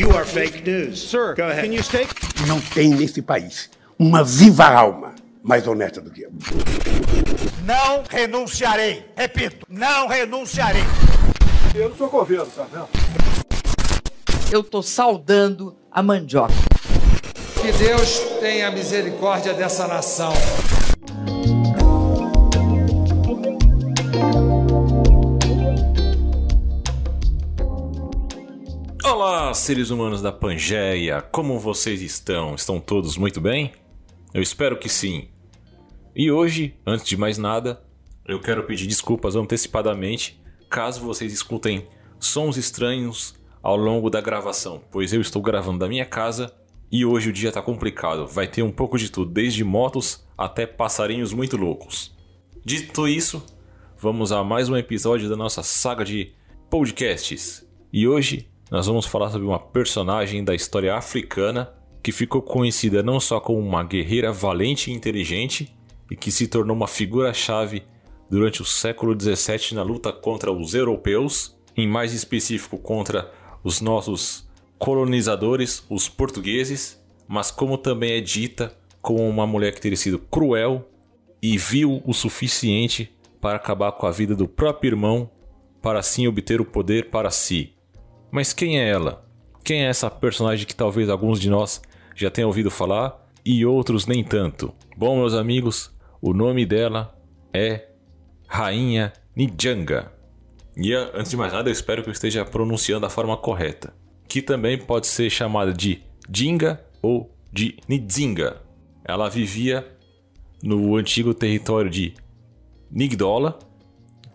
You are fake news. Sir, Go ahead. can you stay? Não tem nesse país uma viva alma mais honesta do que eu. Não renunciarei. Repito, não renunciarei. Eu não sou governo, tá vendo? Eu tô saudando a mandioca. Que Deus tenha misericórdia dessa nação. Olá, seres humanos da Pangeia, como vocês estão? Estão todos muito bem? Eu espero que sim. E hoje, antes de mais nada, eu quero pedir desculpas antecipadamente caso vocês escutem sons estranhos ao longo da gravação, pois eu estou gravando da minha casa e hoje o dia tá complicado. Vai ter um pouco de tudo, desde motos até passarinhos muito loucos. Dito isso, vamos a mais um episódio da nossa saga de podcasts. E hoje nós vamos falar sobre uma personagem da história africana que ficou conhecida não só como uma guerreira valente e inteligente e que se tornou uma figura-chave durante o século XVII na luta contra os europeus, em mais específico contra os nossos colonizadores, os portugueses, mas como também é dita como uma mulher que teria sido cruel e vil o suficiente para acabar com a vida do próprio irmão para assim obter o poder para si. Mas quem é ela? Quem é essa personagem que talvez alguns de nós já tenham ouvido falar e outros nem tanto? Bom, meus amigos, o nome dela é Rainha Nijanga. E antes de mais nada, eu espero que eu esteja pronunciando da forma correta, que também pode ser chamada de Dinga ou de Nidzinga. Ela vivia no antigo território de Nigdola,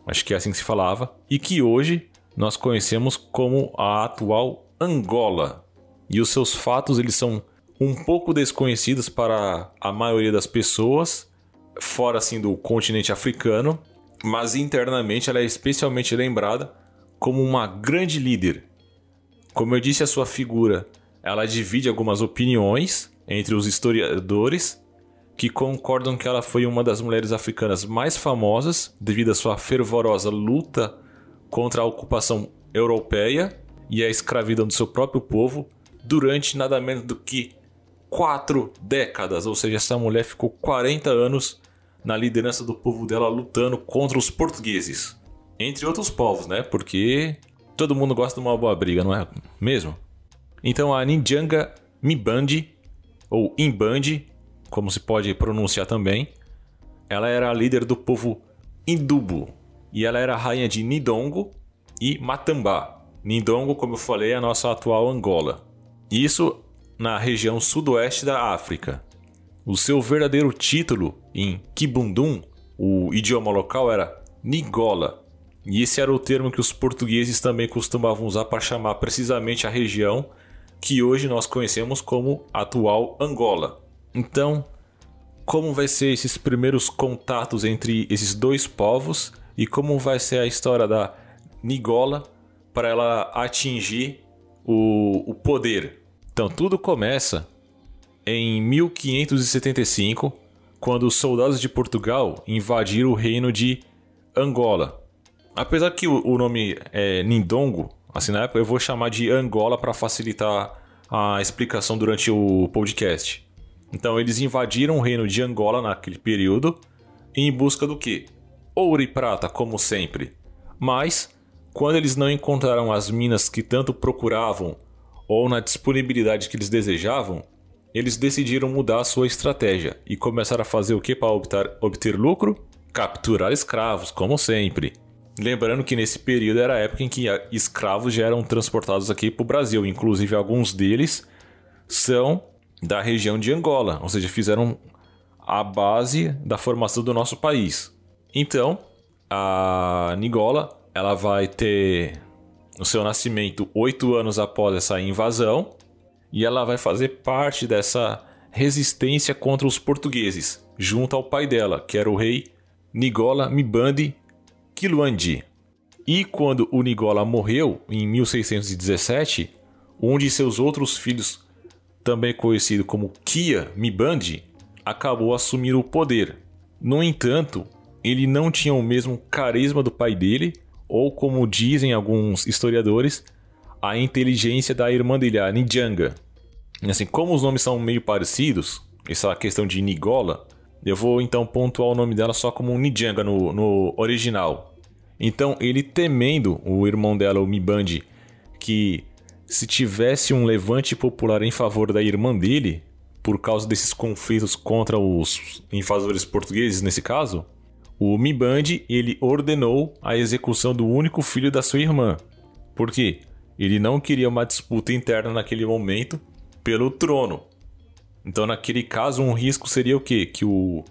acho que é assim que se falava, e que hoje nós conhecemos como a atual Angola. E os seus fatos eles são um pouco desconhecidos para a maioria das pessoas, fora assim do continente africano, mas internamente ela é especialmente lembrada como uma grande líder. Como eu disse, a sua figura, ela divide algumas opiniões entre os historiadores que concordam que ela foi uma das mulheres africanas mais famosas devido à sua fervorosa luta contra a ocupação europeia e a escravidão do seu próprio povo durante nada menos do que quatro décadas. Ou seja, essa mulher ficou 40 anos na liderança do povo dela lutando contra os portugueses. Entre outros povos, né? Porque todo mundo gosta de uma boa briga, não é mesmo? Então a Ninjanga Mibandi, ou Imbandi, como se pode pronunciar também, ela era a líder do povo Indubo, e ela era rainha de Nidongo e Matambá. Nidongo, como eu falei, é a nossa atual Angola. Isso na região sudoeste da África. O seu verdadeiro título em Kibundum, o idioma local, era Nigola. E esse era o termo que os portugueses também costumavam usar para chamar precisamente a região que hoje nós conhecemos como atual Angola. Então, como vai ser esses primeiros contatos entre esses dois povos e como vai ser a história da Nigola para ela atingir o, o poder. Então tudo começa em 1575, quando os soldados de Portugal invadiram o reino de Angola. Apesar que o, nome é Nindongo, assim na época eu vou chamar de Angola para facilitar a explicação durante o podcast. Então eles invadiram o reino de Angola naquele período em busca do que? Ouro e prata, como sempre. Mas, quando eles não encontraram as minas que tanto procuravam ou na disponibilidade que eles desejavam, eles decidiram mudar sua estratégia e começaram a fazer o que para obter, obter lucro? Capturar escravos, como sempre. Lembrando que nesse período era a época em que escravos já eram transportados aqui para o Brasil, inclusive alguns deles são da região de Angola, ou seja, fizeram a base da formação do nosso país. Então, a Nigola ela vai ter o seu nascimento oito anos após essa invasão e ela vai fazer parte dessa resistência contra os portugueses, junto ao pai dela, que era o rei Nigola Mibandi Kiluandi. E quando o Nigola morreu, em 1617, um de seus outros filhos, também conhecido como Kia Mibandi, acabou assumindo o poder. No entanto, ele não tinha o mesmo carisma do pai dele, ou como dizem alguns historiadores, a inteligência da irmã dele, a Nijanga. Assim, como os nomes são meio parecidos, essa questão de Nigola, eu vou então pontuar o nome dela só como Nijanga no, no original. Então, ele temendo o irmão dela, o Mibandi, que se tivesse um levante popular em favor da irmã dele, por causa desses conflitos contra os invasores portugueses nesse caso, o Mibandi ele ordenou a execução do único filho da sua irmã. Por quê? Ele não queria uma disputa interna naquele momento pelo trono. Então, naquele caso, um risco seria o quê? Que o,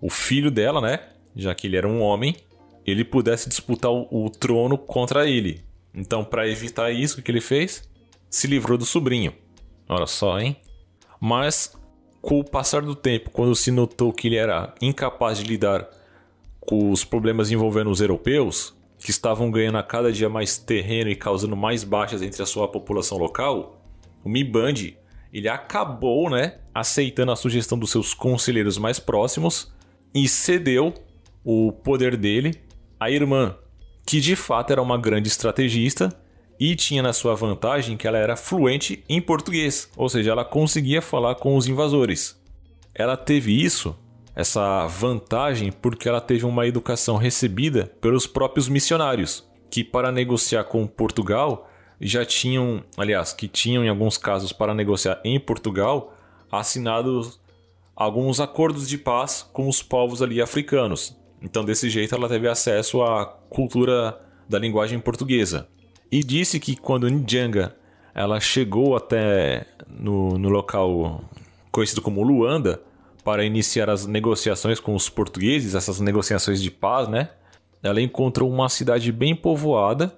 o filho dela, né? Já que ele era um homem, ele pudesse disputar o, o trono contra ele. Então, para evitar isso, o que ele fez? Se livrou do sobrinho. Olha só, hein? Mas, com o passar do tempo, quando se notou que ele era incapaz de lidar os problemas envolvendo os europeus, que estavam ganhando a cada dia mais terreno e causando mais baixas entre a sua população local, o Mibandi ele acabou, né, aceitando a sugestão dos seus conselheiros mais próximos e cedeu o poder dele à irmã, que de fato era uma grande estrategista e tinha na sua vantagem que ela era fluente em português, ou seja, ela conseguia falar com os invasores. Ela teve isso essa vantagem porque ela teve uma educação recebida pelos próprios missionários, que para negociar com Portugal já tinham, aliás, que tinham em alguns casos para negociar em Portugal, assinados alguns acordos de paz com os povos ali africanos. Então, desse jeito, ela teve acesso à cultura da linguagem portuguesa. E disse que quando Njanga ela chegou até no, no local conhecido como Luanda, para iniciar as negociações com os portugueses, essas negociações de paz, né? Ela encontrou uma cidade bem povoada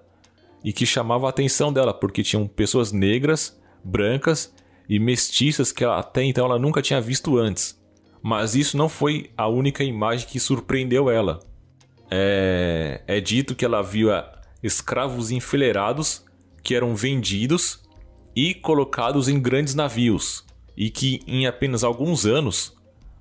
e que chamava a atenção dela, porque tinham pessoas negras, brancas e mestiças que até então ela nunca tinha visto antes. Mas isso não foi a única imagem que surpreendeu ela. É, é dito que ela viu escravos enfileirados que eram vendidos e colocados em grandes navios, e que em apenas alguns anos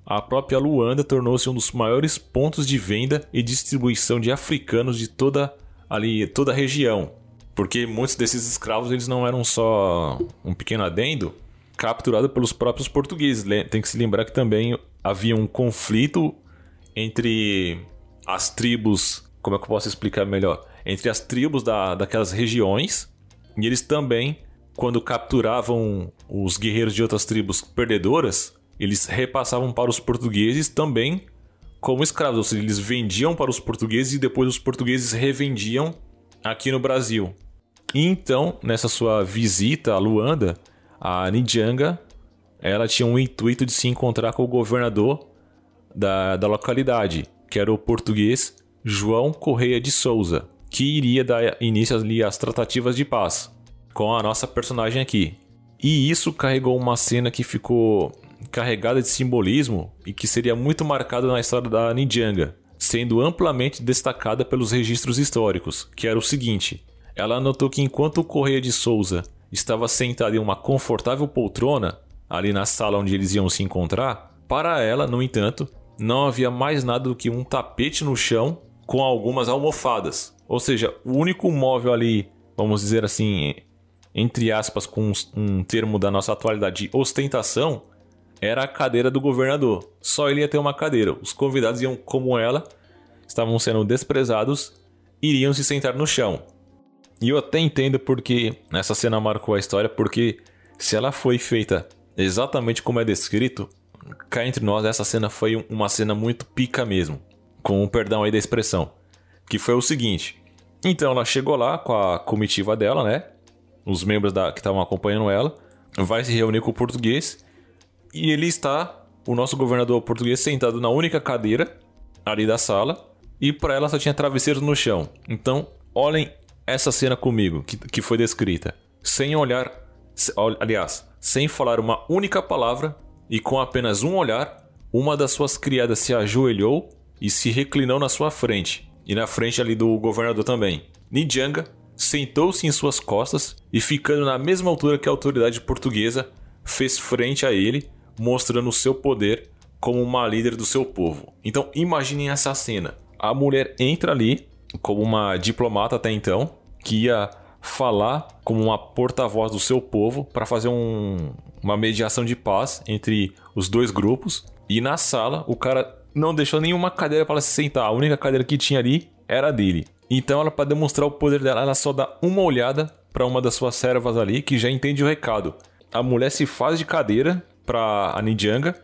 a própria Luanda tornou-se um dos maiores pontos de venda e distribuição de africanos de toda ali toda a região, porque muitos desses escravos eles não eram só um pequeno adendo capturado pelos próprios portugueses. Tem que se lembrar que também havia um conflito entre as tribos, como é que eu posso explicar melhor? Entre as tribos da, daquelas regiões e eles também, quando capturavam os guerreiros de outras tribos perdedoras, eles repassavam para os portugueses também como escravos, ou seja, eles vendiam para os portugueses e depois os portugueses revendiam aqui no Brasil. E então, nessa sua visita a Luanda, a Nijanga, ela tinha um intuito de se encontrar com o governador da, da localidade, que era o português João Correia de Souza, que iria dar início ali às tratativas de paz com a nossa personagem aqui. E isso carregou uma cena que ficou carregada de simbolismo e que seria muito marcada na história da Nijanga, sendo amplamente destacada pelos registros históricos, que era o seguinte: ela notou que enquanto o Correia de Souza estava sentado em uma confortável poltrona, ali na sala onde eles iam se encontrar, para ela, no entanto, não havia mais nada do que um tapete no chão com algumas almofadas. Ou seja, o único móvel ali, vamos dizer assim, entre aspas, com um termo da nossa atualidade de ostentação, era a cadeira do governador. Só ele ia ter uma cadeira. Os convidados iam, como ela, estavam sendo desprezados, iriam se sentar no chão. E eu até entendo porque essa cena marcou a história, porque se ela foi feita exatamente como é descrito, cá entre nós, essa cena foi uma cena muito pica mesmo. Com o perdão aí da expressão. Que foi o seguinte. Então ela chegou lá com a comitiva dela, né? Os membros da, que estavam acompanhando ela. Vai se reunir com o português e ele está, o nosso governador português, sentado na única cadeira ali da sala. E para ela só tinha travesseiros no chão. Então, olhem essa cena comigo, que, que foi descrita. Sem olhar, aliás, sem falar uma única palavra e com apenas um olhar, uma das suas criadas se ajoelhou e se reclinou na sua frente, e na frente ali do governador também. Nijanga sentou-se em suas costas e, ficando na mesma altura que a autoridade portuguesa, fez frente a ele mostrando o seu poder como uma líder do seu povo. Então imaginem essa cena. A mulher entra ali como uma diplomata até então, que ia falar como uma porta-voz do seu povo para fazer um, uma mediação de paz entre os dois grupos. E na sala, o cara não deixou nenhuma cadeira para ela se sentar. A única cadeira que tinha ali era dele. Então, ela para demonstrar o poder dela, ela só dá uma olhada para uma das suas servas ali que já entende o recado. A mulher se faz de cadeira para a Nidjanga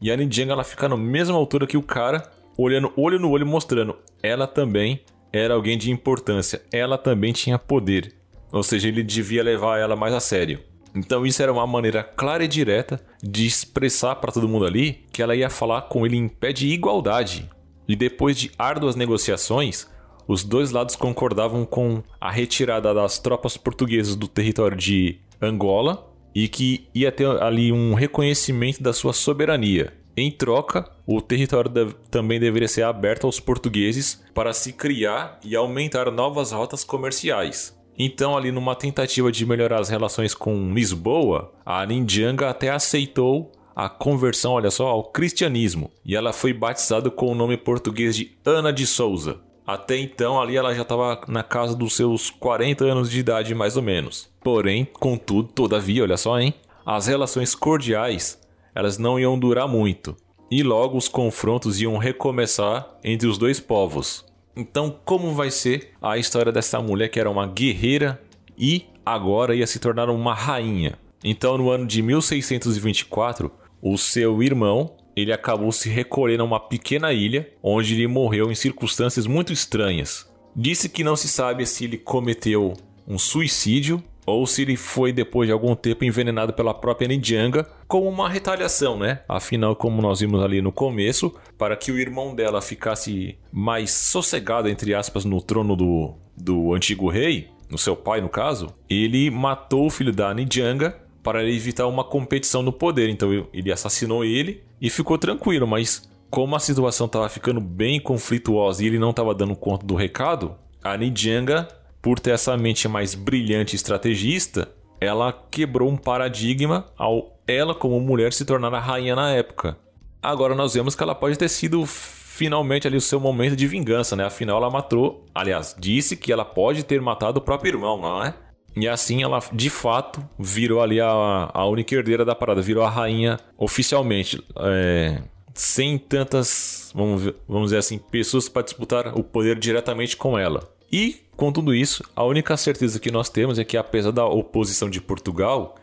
e a Nidjanga ela fica na mesma altura que o cara, olhando olho no olho mostrando, ela também era alguém de importância, ela também tinha poder. Ou seja, ele devia levar ela mais a sério. Então isso era uma maneira clara e direta de expressar para todo mundo ali que ela ia falar com ele em pé de igualdade. E depois de árduas negociações, os dois lados concordavam com a retirada das tropas portuguesas do território de Angola e que ia ter ali um reconhecimento da sua soberania. Em troca, o território também deveria ser aberto aos portugueses para se criar e aumentar novas rotas comerciais. Então, ali numa tentativa de melhorar as relações com Lisboa, a Ninjanga até aceitou a conversão, olha só, ao cristianismo, e ela foi batizada com o nome português de Ana de Souza. Até então, ali ela já estava na casa dos seus 40 anos de idade, mais ou menos. Porém, contudo, todavia, olha só, hein? As relações cordiais, elas não iam durar muito. E logo os confrontos iam recomeçar entre os dois povos. Então, como vai ser a história dessa mulher que era uma guerreira e agora ia se tornar uma rainha? Então, no ano de 1624, o seu irmão ele acabou se recolhendo a uma pequena ilha, onde ele morreu em circunstâncias muito estranhas. Disse que não se sabe se ele cometeu um suicídio ou se ele foi depois de algum tempo envenenado pela própria Nidjanga como uma retaliação, né? Afinal, como nós vimos ali no começo, para que o irmão dela ficasse mais sossegado, entre aspas, no trono do, do antigo rei, no seu pai no caso, ele matou o filho da Nidjanga para evitar uma competição no poder. Então ele assassinou ele e ficou tranquilo, mas como a situação estava ficando bem conflituosa e ele não estava dando conta do recado, a Nidjanga por ter essa mente mais brilhante e estrategista, ela quebrou um paradigma ao ela, como mulher, se tornar a rainha na época. Agora nós vemos que ela pode ter sido finalmente ali o seu momento de vingança, né? Afinal, ela matou, aliás, disse que ela pode ter matado o próprio irmão, não é? E assim ela de fato virou ali a, a única herdeira da parada, virou a rainha oficialmente. É, sem tantas, vamos, vamos dizer assim, pessoas para disputar o poder diretamente com ela. E com tudo isso, a única certeza que nós temos é que, apesar da oposição de Portugal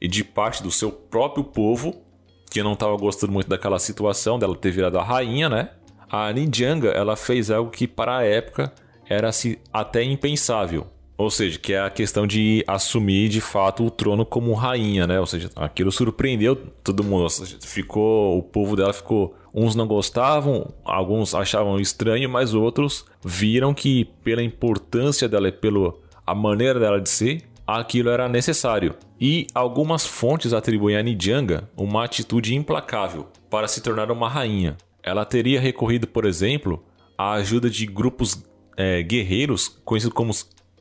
e de parte do seu próprio povo, que não estava gostando muito daquela situação dela ter virado a rainha, né? A Ninjanga ela fez algo que para a época era assim, até impensável. Ou seja, que é a questão de assumir de fato o trono como rainha, né? Ou seja, aquilo surpreendeu todo mundo. Ficou, o povo dela ficou Uns não gostavam, alguns achavam estranho, mas outros viram que pela importância dela e pela maneira dela de ser, aquilo era necessário. E algumas fontes atribuem a Nijanga uma atitude implacável para se tornar uma rainha. Ela teria recorrido, por exemplo, à ajuda de grupos é, guerreiros conhecidos como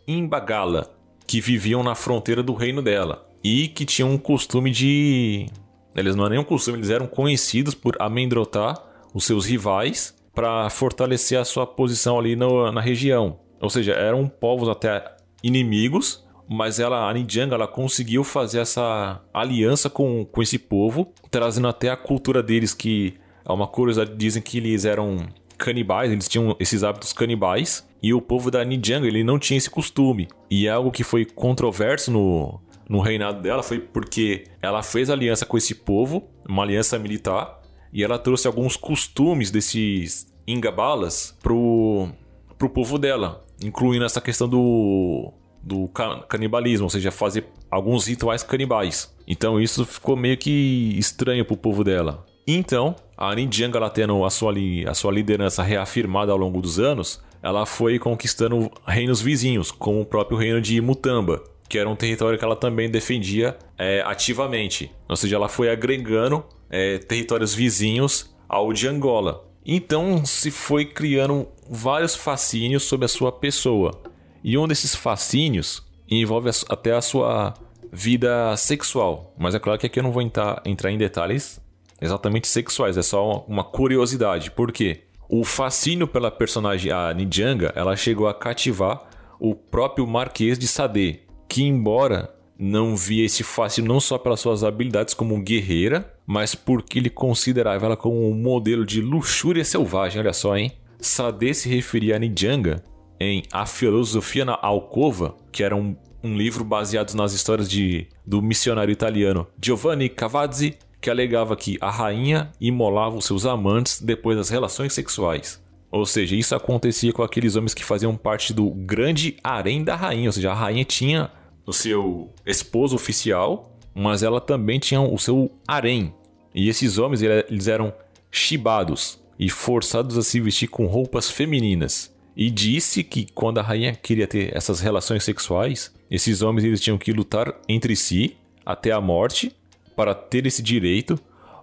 Imbagala, que viviam na fronteira do reino dela e que tinham um costume de eles não eram nenhum costume, eles eram conhecidos por amedrontar os seus rivais para fortalecer a sua posição ali no, na região. Ou seja, eram povos até inimigos, mas ela, a Ninjanga ela conseguiu fazer essa aliança com, com esse povo, trazendo até a cultura deles, que é uma curiosidade, dizem que eles eram canibais, eles tinham esses hábitos canibais, e o povo da Ninjanga ele não tinha esse costume. E é algo que foi controverso no, no reinado dela foi porque ela fez aliança com esse povo, uma aliança militar, e ela trouxe alguns costumes desses Ingabalas pro, pro povo dela, incluindo essa questão do, do canibalismo, ou seja, fazer alguns rituais canibais. Então isso ficou meio que estranho pro povo dela. Então, a Ninjanga, ela tendo a sua, a sua liderança reafirmada ao longo dos anos, ela foi conquistando reinos vizinhos, como o próprio reino de Mutamba, que era um território que ela também defendia é, ativamente. Ou seja, ela foi agregando é, territórios vizinhos ao de Angola. Então se foi criando vários fascínios sobre a sua pessoa. E um desses fascínios envolve até a sua vida sexual. Mas é claro que aqui eu não vou entrar, entrar em detalhes exatamente sexuais, é só uma curiosidade. Por quê? O fascínio pela personagem, a Nijanga, ela chegou a cativar o próprio Marquês de Sade, que embora não via esse fascínio não só pelas suas habilidades como guerreira, mas porque ele considerava ela como um modelo de luxúria selvagem, olha só, hein? Sade se referia a Nijanga em A Filosofia na Alcova, que era um, um livro baseado nas histórias de, do missionário italiano Giovanni Cavazzi, que alegava que a rainha imolava os seus amantes depois das relações sexuais. Ou seja, isso acontecia com aqueles homens que faziam parte do grande harém da rainha, ou seja, a rainha tinha o seu esposo oficial, mas ela também tinha o seu harém. E esses homens eles eram chibados e forçados a se vestir com roupas femininas. E disse que quando a rainha queria ter essas relações sexuais, esses homens eles tinham que lutar entre si até a morte para ter esse direito,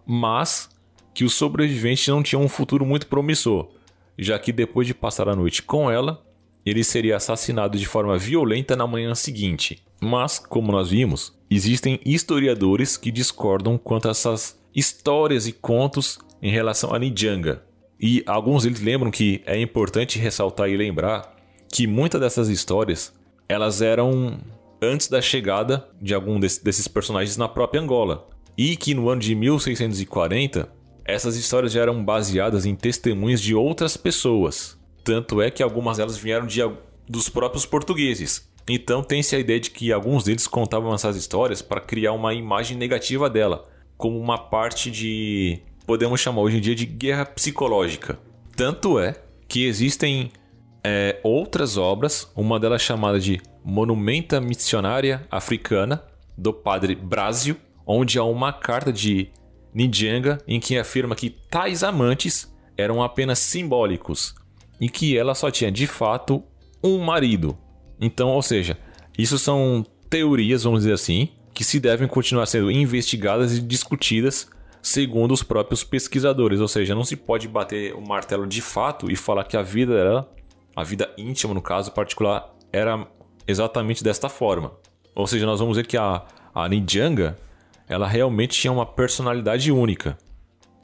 mas que os sobreviventes não tinham um futuro muito promissor, já que depois de passar a noite com ela, ele seria assassinado de forma violenta na manhã seguinte. Mas, como nós vimos, existem historiadores que discordam quanto a essas histórias e contos em relação a Nijanga. E alguns deles lembram que é importante ressaltar e lembrar que muitas dessas histórias elas eram antes da chegada de algum desses personagens na própria Angola. E que no ano de 1640 essas histórias já eram baseadas em testemunhos de outras pessoas. Tanto é que algumas delas vieram de, dos próprios portugueses. Então tem-se a ideia de que alguns deles contavam essas histórias para criar uma imagem negativa dela, como uma parte de, podemos chamar hoje em dia de guerra psicológica. Tanto é que existem é, outras obras, uma delas chamada de Monumenta Missionária Africana, do padre Brásio, onde há uma carta de Nidjenga em que afirma que tais amantes eram apenas simbólicos e que ela só tinha de fato um marido, então, ou seja, isso são teorias, vamos dizer assim, que se devem continuar sendo investigadas e discutidas segundo os próprios pesquisadores. Ou seja, não se pode bater o martelo de fato e falar que a vida dela, a vida íntima no caso particular, era exatamente desta forma. Ou seja, nós vamos ver que a, a Nijanga, ela realmente tinha uma personalidade única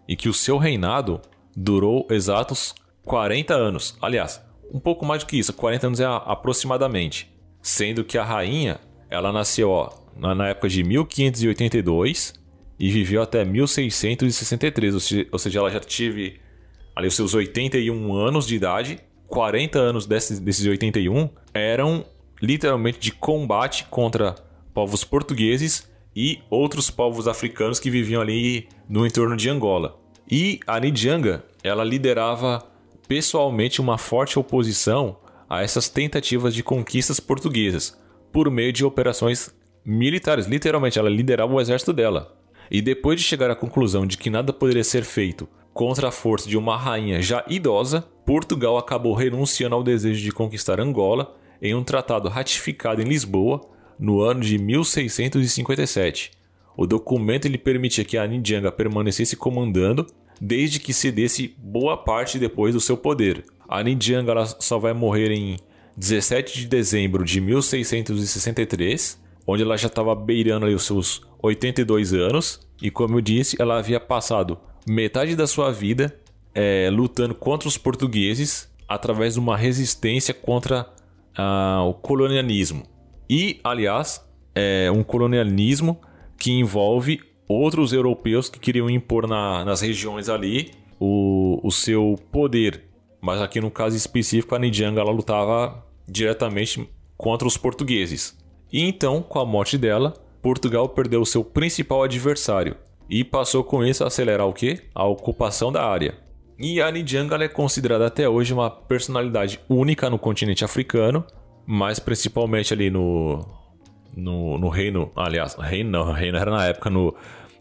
e que o seu reinado durou exatos 40 anos. Aliás, um pouco mais do que isso, 40 anos é aproximadamente. Sendo que a rainha, ela nasceu ó, na época de 1582 e viveu até 1663, ou seja, ela já teve ali os seus 81 anos de idade. 40 anos desses, desses 81 eram literalmente de combate contra povos portugueses e outros povos africanos que viviam ali no entorno de Angola. E a Nidjanga, ela liderava pessoalmente uma forte oposição a essas tentativas de conquistas portuguesas por meio de operações militares. Literalmente, ela liderava o exército dela. E depois de chegar à conclusão de que nada poderia ser feito contra a força de uma rainha já idosa, Portugal acabou renunciando ao desejo de conquistar Angola em um tratado ratificado em Lisboa no ano de 1657. O documento lhe permitia que a Nidjanga permanecesse comandando desde que cedesse boa parte depois do seu poder. A Nijang só vai morrer em 17 de dezembro de 1663, onde ela já estava beirando os seus 82 anos, e como eu disse, ela havia passado metade da sua vida é, lutando contra os portugueses através de uma resistência contra ah, o colonialismo. E, aliás, é um colonialismo que envolve outros europeus que queriam impor na, nas regiões ali o, o seu poder. Mas aqui no caso específico, a Nijanga ela lutava diretamente contra os portugueses. E então, com a morte dela, Portugal perdeu o seu principal adversário e passou com isso a acelerar o que? A ocupação da área. E a Nijanga é considerada até hoje uma personalidade única no continente africano, mas principalmente ali no, no, no reino, aliás, reino não, reino era na época no,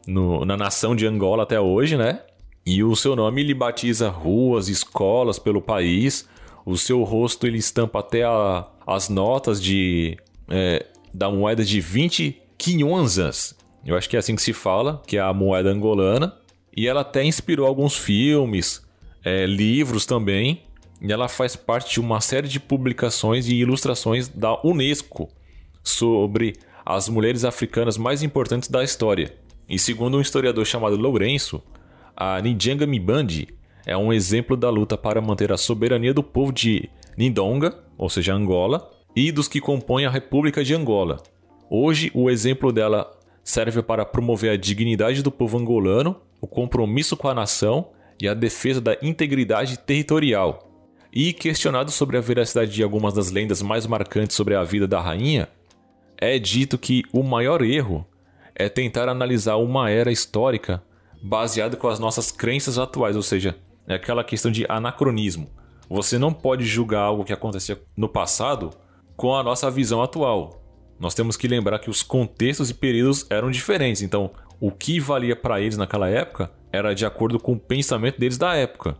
no, na nação de Angola até hoje, né? E o seu nome ele batiza ruas, escolas pelo país. O seu rosto ele estampa até a, as notas de é, da moeda de 20 quinhonzas. Eu acho que é assim que se fala, que é a moeda angolana. E ela até inspirou alguns filmes, é, livros também. E ela faz parte de uma série de publicações e ilustrações da Unesco sobre as mulheres africanas mais importantes da história. E segundo um historiador chamado Lourenço, a Nijanga Mibandi é um exemplo da luta para manter a soberania do povo de Nindonga, ou seja, Angola, e dos que compõem a República de Angola. Hoje, o exemplo dela serve para promover a dignidade do povo angolano, o compromisso com a nação e a defesa da integridade territorial. E questionado sobre a veracidade de algumas das lendas mais marcantes sobre a vida da rainha, é dito que o maior erro é tentar analisar uma era histórica baseada com as nossas crenças atuais, ou seja, é aquela questão de anacronismo. Você não pode julgar algo que acontecia no passado com a nossa visão atual. Nós temos que lembrar que os contextos e períodos eram diferentes, então o que valia para eles naquela época era de acordo com o pensamento deles da época.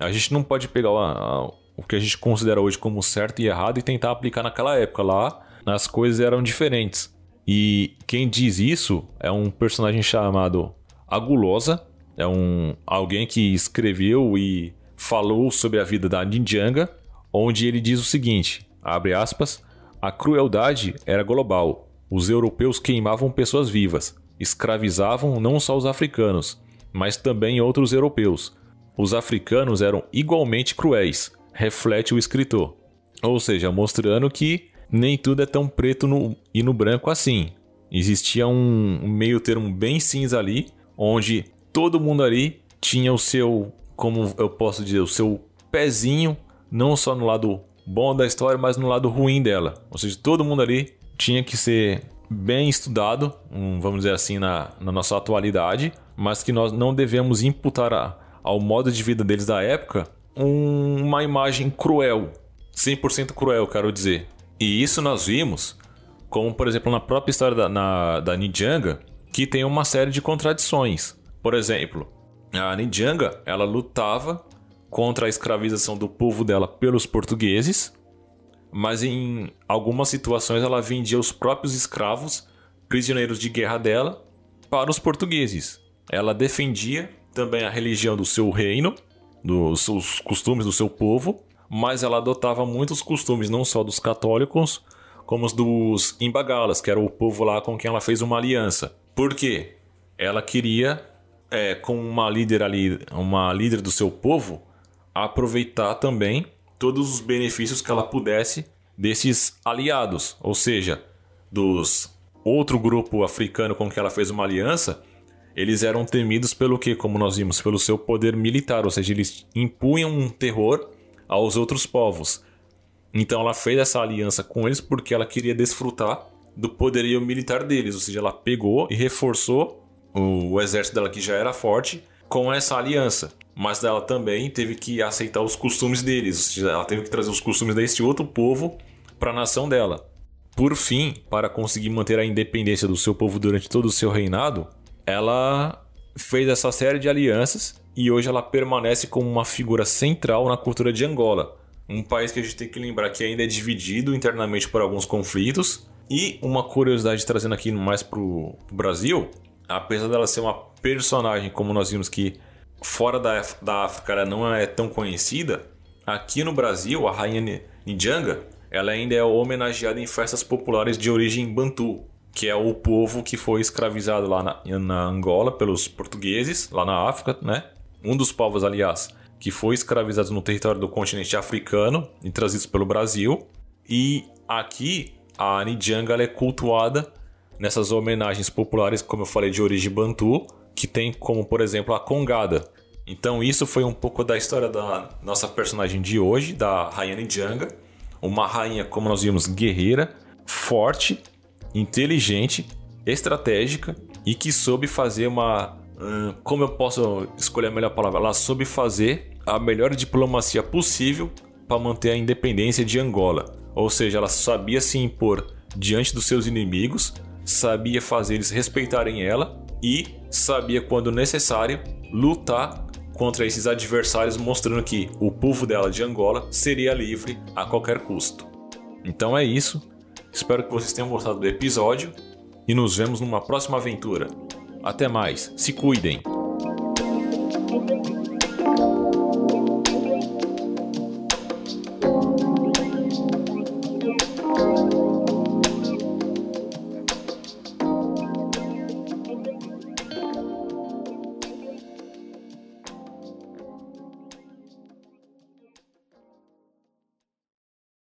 A gente não pode pegar a, a, o que a gente considera hoje como certo e errado e tentar aplicar naquela época. Lá as coisas eram diferentes. E quem diz isso é um personagem chamado Agulosa, é um alguém que escreveu e falou sobre a vida da Ninjanga, onde ele diz o seguinte: abre aspas, a crueldade era global. Os europeus queimavam pessoas vivas, escravizavam não só os africanos, mas também outros europeus. Os africanos eram igualmente cruéis, reflete o escritor. Ou seja, mostrando que nem tudo é tão preto no, e no branco assim. Existia um meio termo bem cinza ali, onde todo mundo ali tinha o seu, como eu posso dizer, o seu pezinho, não só no lado bom da história, mas no lado ruim dela. Ou seja, todo mundo ali tinha que ser bem estudado, um, vamos dizer assim, na, na, nossa atualidade, mas que nós não devemos imputar a, ao modo de vida deles da época um, uma imagem cruel, 100% cruel, quero dizer. E isso nós vimos, como por exemplo na própria história da, na, da Nijanga, que tem uma série de contradições. Por exemplo, a Nijanga ela lutava contra a escravização do povo dela pelos portugueses, mas em algumas situações ela vendia os próprios escravos, prisioneiros de guerra dela, para os portugueses. Ela defendia também a religião do seu reino, dos seus costumes do seu povo, mas ela adotava muitos costumes não só dos católicos, como os dos imbagalas, que era o povo lá com quem ela fez uma aliança. Por quê? Ela queria, é, como uma líder ali, uma líder do seu povo, aproveitar também todos os benefícios que ela pudesse desses aliados, ou seja, dos outro grupo africano com que ela fez uma aliança, eles eram temidos pelo que, como nós vimos, pelo seu poder militar, ou seja, eles impunham um terror aos outros povos. Então ela fez essa aliança com eles porque ela queria desfrutar do poderio militar deles, ou seja, ela pegou e reforçou o, o exército dela que já era forte com essa aliança mas ela também teve que aceitar os costumes deles, ela teve que trazer os costumes desse outro povo para a nação dela. Por fim, para conseguir manter a independência do seu povo durante todo o seu reinado, ela fez essa série de alianças e hoje ela permanece como uma figura central na cultura de Angola, um país que a gente tem que lembrar que ainda é dividido internamente por alguns conflitos. E uma curiosidade trazendo aqui mais para o Brasil, apesar dela ser uma personagem, como nós vimos que fora da, da África ela não é tão conhecida, aqui no Brasil, a rainha Njanga, ela ainda é homenageada em festas populares de origem bantu, que é o povo que foi escravizado lá na, na Angola pelos portugueses, lá na África, né? Um dos povos, aliás, que foi escravizado no território do continente africano e trazidos pelo Brasil. E aqui a Njanga é cultuada nessas homenagens populares, como eu falei, de origem bantu, que tem como, por exemplo, a Congada. Então isso foi um pouco da história da nossa personagem de hoje, da Rainha Njanga. Uma rainha, como nós vimos, guerreira, forte, inteligente, estratégica e que soube fazer uma... Hum, como eu posso escolher a melhor palavra? Ela soube fazer a melhor diplomacia possível para manter a independência de Angola. Ou seja, ela sabia se impor diante dos seus inimigos, sabia fazer eles respeitarem ela e sabia, quando necessário, lutar contra esses adversários, mostrando que o povo dela de Angola seria livre a qualquer custo. Então é isso. Espero que vocês tenham gostado do episódio e nos vemos numa próxima aventura. Até mais, se cuidem!